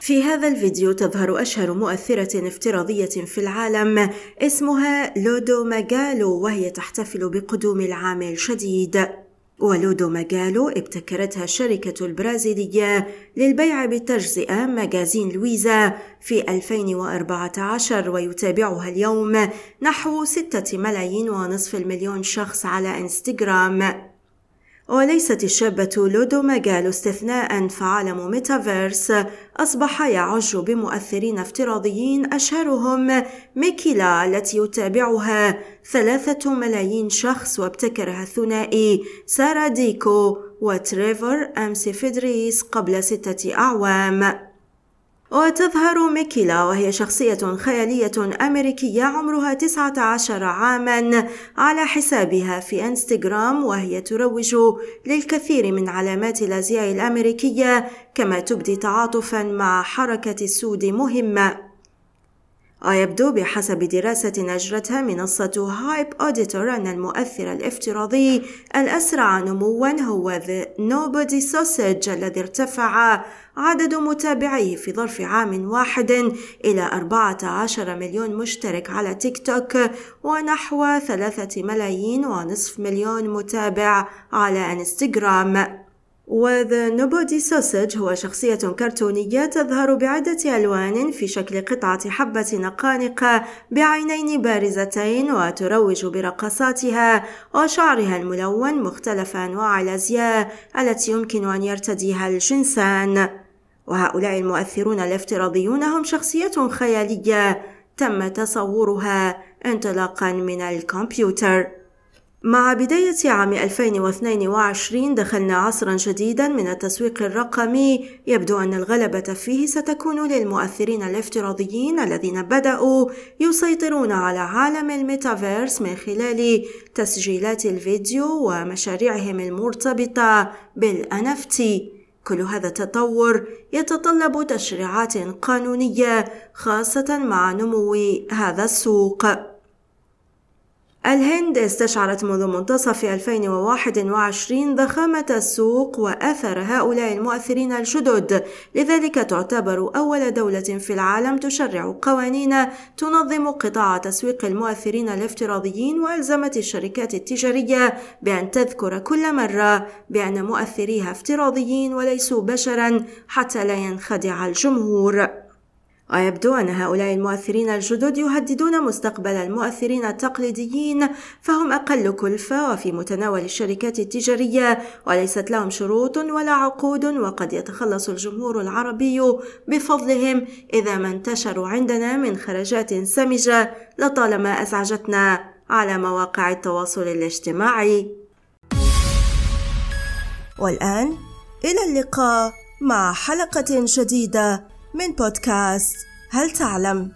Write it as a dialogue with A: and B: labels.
A: في هذا الفيديو تظهر أشهر مؤثرة افتراضية في العالم اسمها لودو ماجالو وهي تحتفل بقدوم العام الجديد ولودو ماجالو ابتكرتها الشركة البرازيلية للبيع بالتجزئة ماجازين لويزا في 2014 ويتابعها اليوم نحو 6 ملايين ونصف المليون شخص على إنستغرام. وليست الشابة لودو ماجالو استثناء فعالم ميتافيرس. أصبح يعج بمؤثرين افتراضيين أشهرهم ميكيلا التي يتابعها ثلاثة ملايين شخص وابتكرها الثنائي سارا ديكو وتريفر أمسي فيدريس قبل ستة أعوام. وتظهر ميكيلا وهي شخصية خيالية أمريكية عمرها 19 عاما على حسابها في إنستغرام وهي تروج للكثير من علامات الأزياء الأمريكية كما تبدي تعاطفا مع حركة السود مهمة. ويبدو بحسب دراسة أجرتها منصة HypeAuditor أن المؤثر الافتراضي الأسرع نموا هو The Nobody Sausage الذي ارتفع عدد متابعيه في ظرف عام واحد إلى 14 مليون مشترك على تيك توك ونحو ثلاثة ملايين ونصف مليون متابع على إنستغرام. وذا نوبودي سوسج هو شخصية كرتونية تظهر بعدة ألوان في شكل قطعة حبة نقانق بعينين بارزتين وتروج برقصاتها وشعرها الملون مختلف أنواع الأزياء التي يمكن أن يرتديها الجنسان. وهؤلاء المؤثرون الافتراضيون هم شخصية خيالية تم تصورها انطلاقا من الكمبيوتر. مع بداية عام 2022 دخلنا عصرا جديدا من التسويق الرقمي. يبدو أن الغلبة فيه ستكون للمؤثرين الافتراضيين الذين بدأوا يسيطرون على عالم الميتافيرس من خلال تسجيلات الفيديو ومشاريعهم المرتبطة بالNFT كل هذا التطور يتطلب تشريعات قانونية خاصة مع نمو هذا السوق. الهند استشعرت منذ منتصف 2021 ضخامة السوق وأثر هؤلاء المؤثرين الجدد، لذلك تعتبر أول دولة في العالم تشرع قوانين تنظم قطاع تسويق المؤثرين الافتراضيين وألزمت الشركات التجارية بأن تذكر كل مرة بأن مؤثريها افتراضيين وليسوا بشرا حتى لا ينخدع الجمهور. ويبدو أن هؤلاء المؤثرين الجدد يهددون مستقبل المؤثرين التقليديين فهم أقل كلفة وفي متناول الشركات التجارية وليست لهم شروط ولا عقود وقد يتخلص الجمهور العربي بفضلهم إذا ما انتشروا عندنا من خرجات سمجة لطالما أزعجتنا على مواقع التواصل الاجتماعي. والآن إلى اللقاء مع حلقة جديدة. من بودكاست هل تعلم؟